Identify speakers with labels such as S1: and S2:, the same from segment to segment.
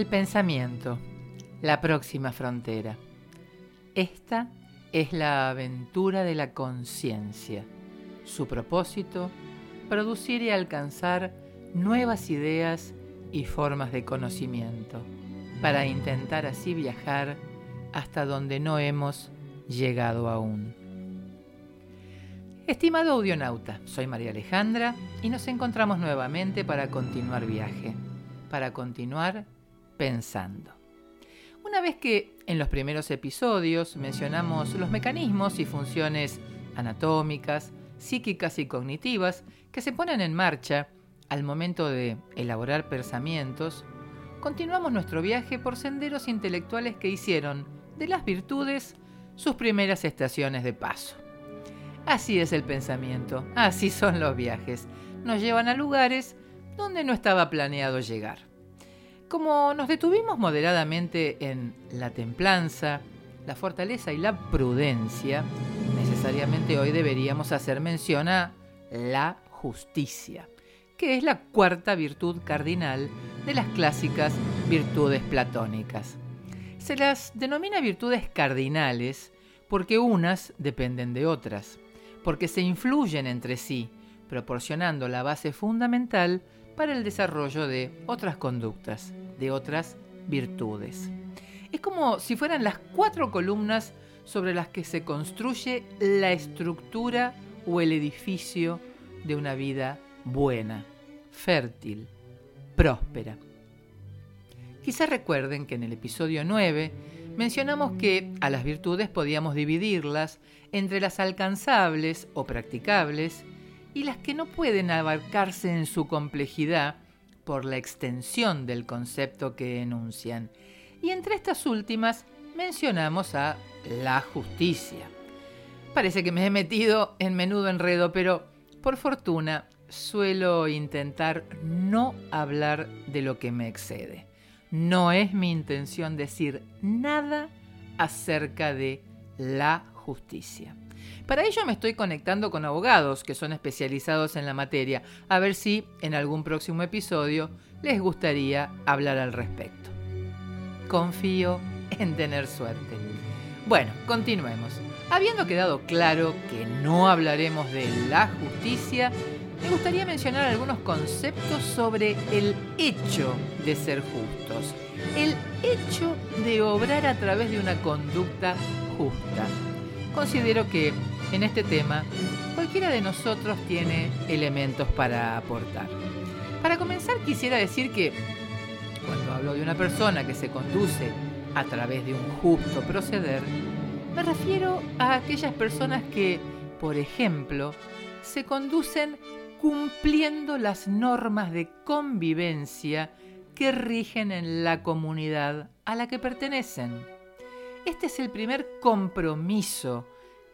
S1: El pensamiento, la próxima frontera. Esta es la aventura de la conciencia. Su propósito, producir y alcanzar nuevas ideas y formas de conocimiento, para intentar así viajar hasta donde no hemos llegado aún. Estimado audionauta, soy María Alejandra y nos encontramos nuevamente para continuar viaje, para continuar pensando. Una vez que en los primeros episodios mencionamos los mecanismos y funciones anatómicas, psíquicas y cognitivas que se ponen en marcha al momento de elaborar pensamientos, continuamos nuestro viaje por senderos intelectuales que hicieron de las virtudes sus primeras estaciones de paso. Así es el pensamiento, así son los viajes. Nos llevan a lugares donde no estaba planeado llegar. Como nos detuvimos moderadamente en la templanza, la fortaleza y la prudencia, necesariamente hoy deberíamos hacer mención a la justicia, que es la cuarta virtud cardinal de las clásicas virtudes platónicas. Se las denomina virtudes cardinales porque unas dependen de otras, porque se influyen entre sí, proporcionando la base fundamental para el desarrollo de otras conductas, de otras virtudes. Es como si fueran las cuatro columnas sobre las que se construye la estructura o el edificio de una vida buena, fértil, próspera. Quizá recuerden que en el episodio 9 mencionamos que a las virtudes podíamos dividirlas entre las alcanzables o practicables y las que no pueden abarcarse en su complejidad por la extensión del concepto que enuncian. Y entre estas últimas mencionamos a la justicia. Parece que me he metido en menudo enredo, pero por fortuna suelo intentar no hablar de lo que me excede. No es mi intención decir nada acerca de la justicia. Para ello me estoy conectando con abogados que son especializados en la materia, a ver si en algún próximo episodio les gustaría hablar al respecto. Confío en tener suerte. Bueno, continuemos. Habiendo quedado claro que no hablaremos de la justicia, me gustaría mencionar algunos conceptos sobre el hecho de ser justos, el hecho de obrar a través de una conducta justa. Considero que en este tema cualquiera de nosotros tiene elementos para aportar. Para comenzar quisiera decir que cuando hablo de una persona que se conduce a través de un justo proceder, me refiero a aquellas personas que, por ejemplo, se conducen cumpliendo las normas de convivencia que rigen en la comunidad a la que pertenecen. Este es el primer compromiso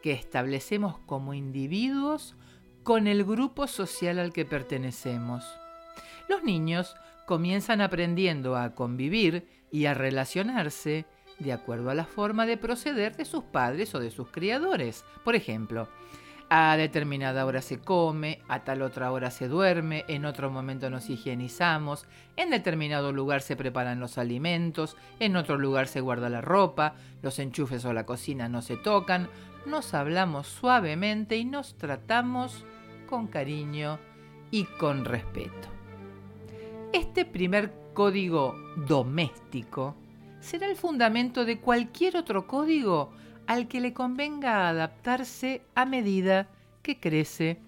S1: que establecemos como individuos con el grupo social al que pertenecemos. Los niños comienzan aprendiendo a convivir y a relacionarse de acuerdo a la forma de proceder de sus padres o de sus criadores. Por ejemplo, a determinada hora se come, a tal otra hora se duerme, en otro momento nos higienizamos, en determinado lugar se preparan los alimentos, en otro lugar se guarda la ropa, los enchufes o la cocina no se tocan, nos hablamos suavemente y nos tratamos con cariño y con respeto. Este primer código doméstico será el fundamento de cualquier otro código al que le convenga adaptarse a medida que crece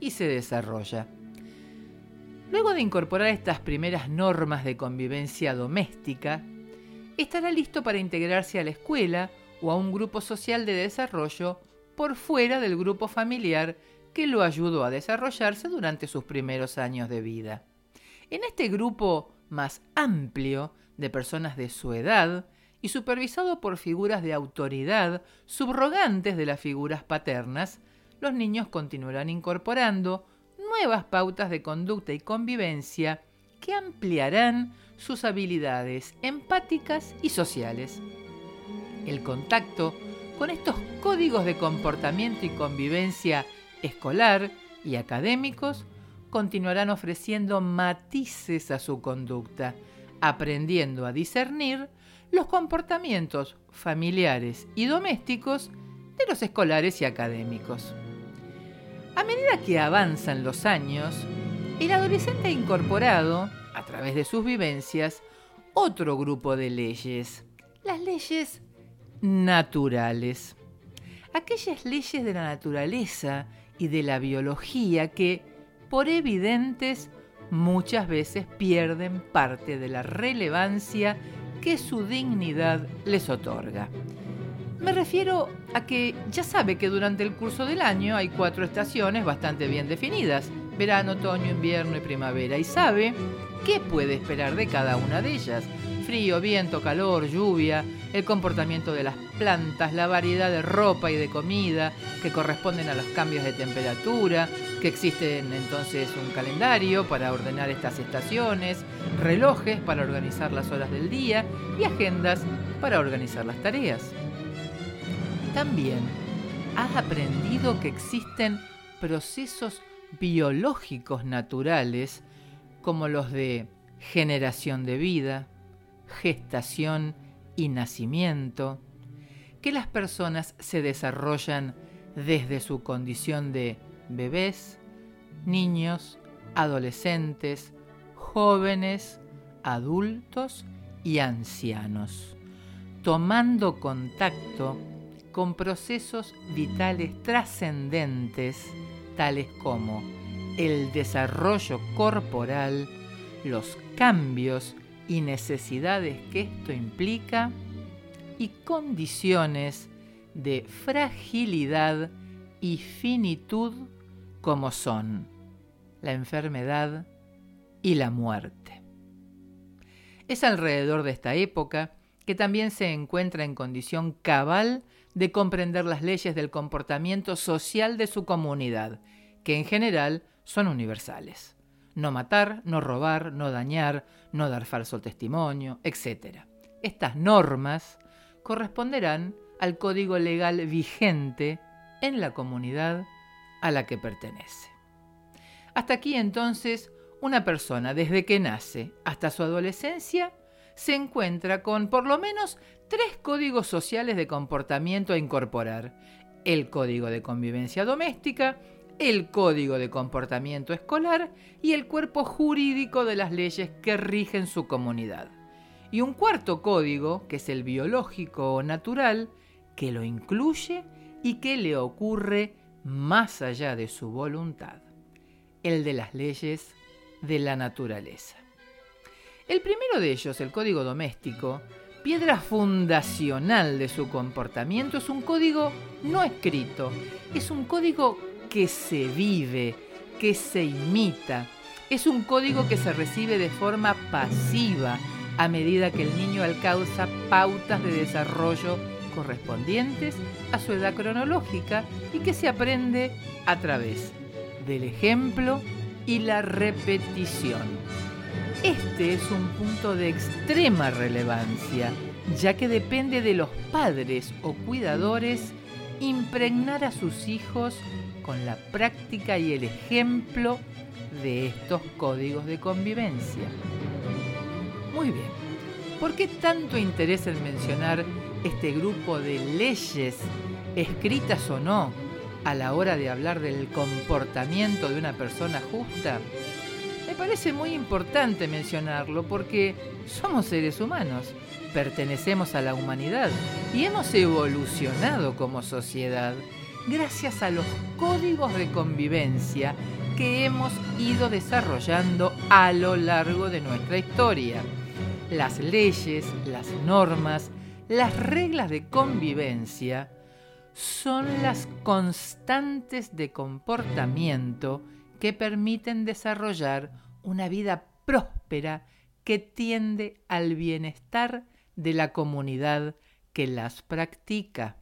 S1: y se desarrolla. Luego de incorporar estas primeras normas de convivencia doméstica, estará listo para integrarse a la escuela o a un grupo social de desarrollo por fuera del grupo familiar que lo ayudó a desarrollarse durante sus primeros años de vida. En este grupo más amplio de personas de su edad, y supervisado por figuras de autoridad subrogantes de las figuras paternas, los niños continuarán incorporando nuevas pautas de conducta y convivencia que ampliarán sus habilidades empáticas y sociales. El contacto con estos códigos de comportamiento y convivencia escolar y académicos continuarán ofreciendo matices a su conducta, aprendiendo a discernir los comportamientos familiares y domésticos de los escolares y académicos. A medida que avanzan los años, el adolescente ha incorporado, a través de sus vivencias, otro grupo de leyes, las leyes naturales. Aquellas leyes de la naturaleza y de la biología que, por evidentes, muchas veces pierden parte de la relevancia que su dignidad les otorga. Me refiero a que ya sabe que durante el curso del año hay cuatro estaciones bastante bien definidas, verano, otoño, invierno y primavera, y sabe qué puede esperar de cada una de ellas. Frío, viento, calor, lluvia, el comportamiento de las plantas, la variedad de ropa y de comida que corresponden a los cambios de temperatura, que existen entonces un calendario para ordenar estas estaciones, relojes para organizar las horas del día y agendas para organizar las tareas. También has aprendido que existen procesos biológicos naturales como los de generación de vida, gestación y nacimiento, que las personas se desarrollan desde su condición de bebés, niños, adolescentes, jóvenes, adultos y ancianos, tomando contacto con procesos vitales trascendentes tales como el desarrollo corporal, los cambios y necesidades que esto implica y condiciones de fragilidad y finitud como son la enfermedad y la muerte. Es alrededor de esta época que también se encuentra en condición cabal de comprender las leyes del comportamiento social de su comunidad, que en general son universales. No matar, no robar, no dañar, no dar falso testimonio, etc. Estas normas corresponderán al código legal vigente en la comunidad a la que pertenece. Hasta aquí entonces una persona desde que nace hasta su adolescencia se encuentra con por lo menos tres códigos sociales de comportamiento a incorporar. El código de convivencia doméstica, el código de comportamiento escolar y el cuerpo jurídico de las leyes que rigen su comunidad. Y un cuarto código, que es el biológico o natural, que lo incluye y que le ocurre más allá de su voluntad, el de las leyes de la naturaleza. El primero de ellos, el código doméstico, piedra fundacional de su comportamiento, es un código no escrito, es un código que se vive, que se imita, es un código que se recibe de forma pasiva a medida que el niño alcanza pautas de desarrollo correspondientes a su edad cronológica y que se aprende a través del ejemplo y la repetición. Este es un punto de extrema relevancia, ya que depende de los padres o cuidadores impregnar a sus hijos con la práctica y el ejemplo de estos códigos de convivencia. Muy bien, ¿por qué tanto interés en mencionar este grupo de leyes, escritas o no, a la hora de hablar del comportamiento de una persona justa? Me parece muy importante mencionarlo porque somos seres humanos, pertenecemos a la humanidad y hemos evolucionado como sociedad gracias a los códigos de convivencia que hemos ido desarrollando a lo largo de nuestra historia. Las leyes, las normas, las reglas de convivencia son las constantes de comportamiento que permiten desarrollar una vida próspera que tiende al bienestar de la comunidad que las practica.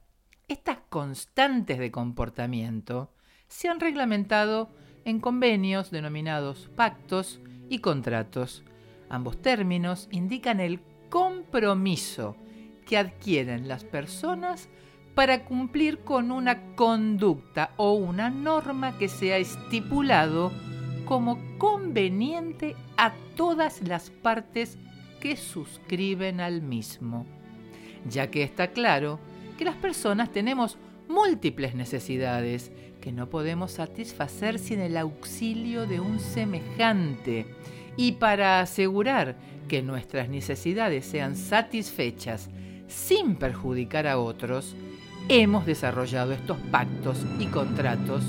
S1: Estas constantes de comportamiento se han reglamentado en convenios denominados pactos y contratos. Ambos términos indican el compromiso que adquieren las personas para cumplir con una conducta o una norma que sea estipulado como conveniente a todas las partes que suscriben al mismo, ya que está claro que las personas tenemos múltiples necesidades que no podemos satisfacer sin el auxilio de un semejante. Y para asegurar que nuestras necesidades sean satisfechas sin perjudicar a otros, hemos desarrollado estos pactos y contratos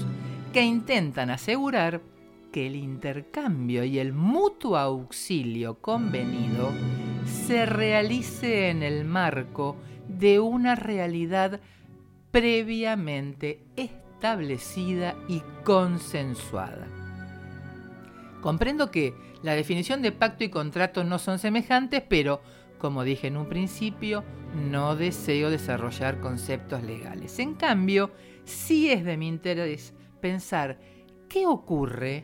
S1: que intentan asegurar que el intercambio y el mutuo auxilio convenido se realice en el marco de una realidad previamente establecida y consensuada. Comprendo que la definición de pacto y contrato no son semejantes, pero, como dije en un principio, no deseo desarrollar conceptos legales. En cambio, sí es de mi interés pensar qué ocurre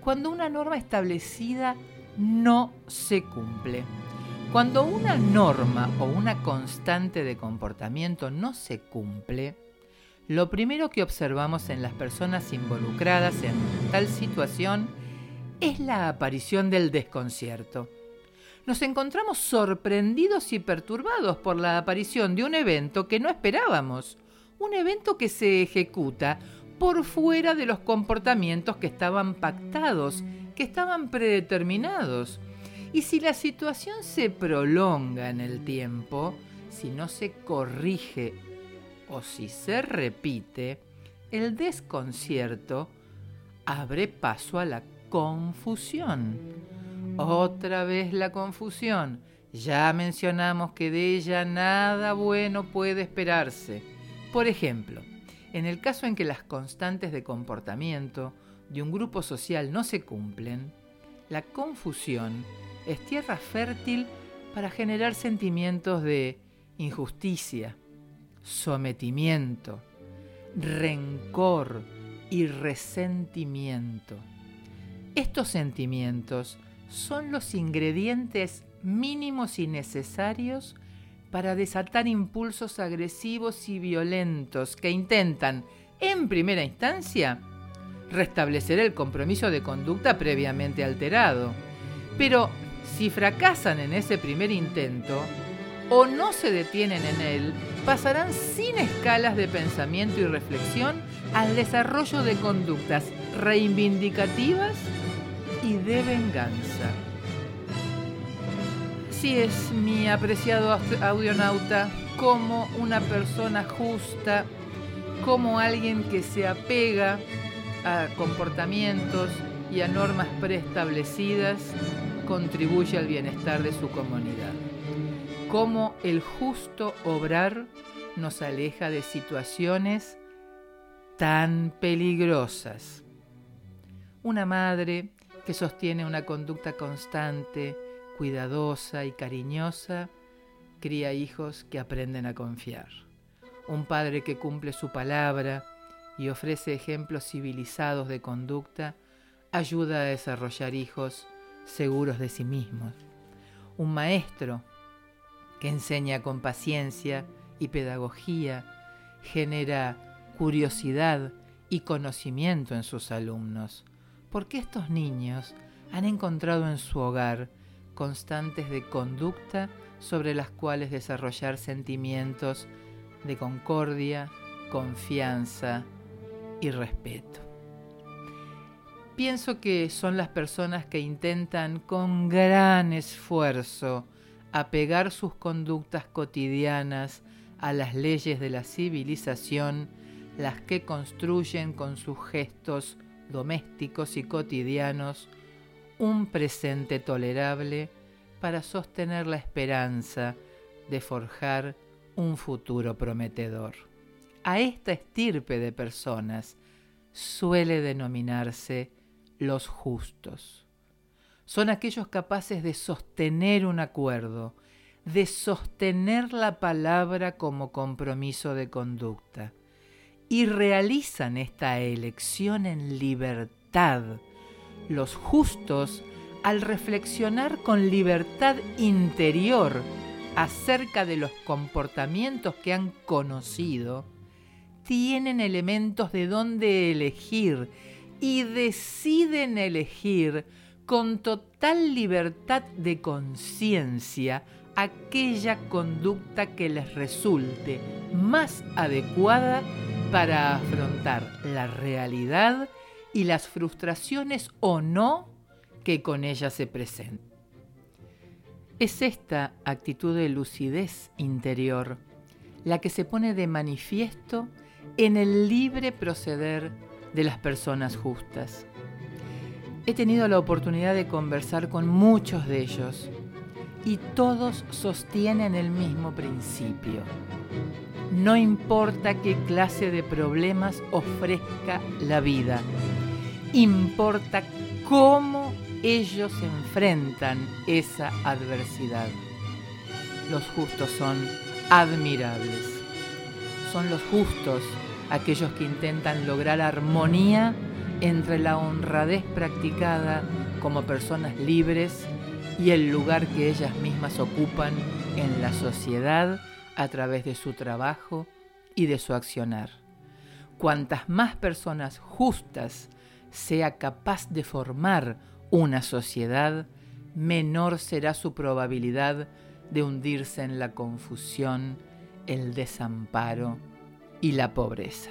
S1: cuando una norma establecida no se cumple. Cuando una norma o una constante de comportamiento no se cumple, lo primero que observamos en las personas involucradas en tal situación es la aparición del desconcierto. Nos encontramos sorprendidos y perturbados por la aparición de un evento que no esperábamos, un evento que se ejecuta por fuera de los comportamientos que estaban pactados, que estaban predeterminados. Y si la situación se prolonga en el tiempo, si no se corrige o si se repite, el desconcierto abre paso a la confusión. Otra vez la confusión. Ya mencionamos que de ella nada bueno puede esperarse. Por ejemplo, en el caso en que las constantes de comportamiento de un grupo social no se cumplen, la confusión es tierra fértil para generar sentimientos de injusticia, sometimiento, rencor y resentimiento. Estos sentimientos son los ingredientes mínimos y necesarios para desatar impulsos agresivos y violentos que intentan, en primera instancia, restablecer el compromiso de conducta previamente alterado. Pero si fracasan en ese primer intento o no se detienen en él, pasarán sin escalas de pensamiento y reflexión al desarrollo de conductas reivindicativas y de venganza. Así es, mi apreciado audionauta, como una persona justa, como alguien que se apega a comportamientos y a normas preestablecidas, contribuye al bienestar de su comunidad. Cómo el justo obrar nos aleja de situaciones tan peligrosas. Una madre que sostiene una conducta constante, cuidadosa y cariñosa, cría hijos que aprenden a confiar. Un padre que cumple su palabra y ofrece ejemplos civilizados de conducta, ayuda a desarrollar hijos seguros de sí mismos. Un maestro que enseña con paciencia y pedagogía, genera curiosidad y conocimiento en sus alumnos, porque estos niños han encontrado en su hogar constantes de conducta sobre las cuales desarrollar sentimientos de concordia, confianza y respeto. Pienso que son las personas que intentan con gran esfuerzo apegar sus conductas cotidianas a las leyes de la civilización, las que construyen con sus gestos domésticos y cotidianos un presente tolerable para sostener la esperanza de forjar un futuro prometedor. A esta estirpe de personas suele denominarse los justos. Son aquellos capaces de sostener un acuerdo, de sostener la palabra como compromiso de conducta y realizan esta elección en libertad. Los justos, al reflexionar con libertad interior acerca de los comportamientos que han conocido, tienen elementos de dónde elegir y deciden elegir con total libertad de conciencia aquella conducta que les resulte más adecuada para afrontar la realidad y las frustraciones o no que con ella se presentan. Es esta actitud de lucidez interior la que se pone de manifiesto en el libre proceder de las personas justas. He tenido la oportunidad de conversar con muchos de ellos y todos sostienen el mismo principio. No importa qué clase de problemas ofrezca la vida, importa cómo ellos enfrentan esa adversidad. Los justos son admirables. Son los justos aquellos que intentan lograr armonía entre la honradez practicada como personas libres y el lugar que ellas mismas ocupan en la sociedad a través de su trabajo y de su accionar. Cuantas más personas justas sea capaz de formar una sociedad, menor será su probabilidad de hundirse en la confusión, el desamparo y la pobreza.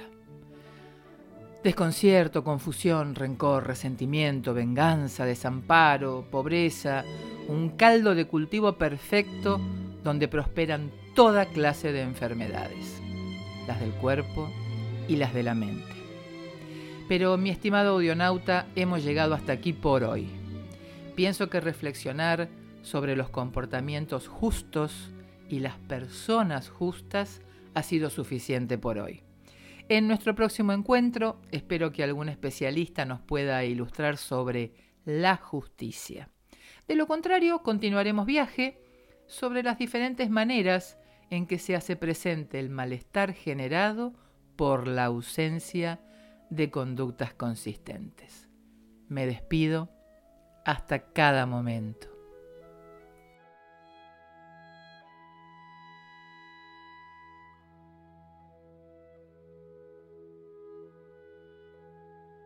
S1: Desconcierto, confusión, rencor, resentimiento, venganza, desamparo, pobreza, un caldo de cultivo perfecto donde prosperan toda clase de enfermedades, las del cuerpo y las de la mente. Pero mi estimado audionauta, hemos llegado hasta aquí por hoy. Pienso que reflexionar sobre los comportamientos justos y las personas justas ha sido suficiente por hoy. En nuestro próximo encuentro espero que algún especialista nos pueda ilustrar sobre la justicia. De lo contrario, continuaremos viaje sobre las diferentes maneras en que se hace presente el malestar generado por la ausencia de conductas consistentes. Me despido hasta cada momento.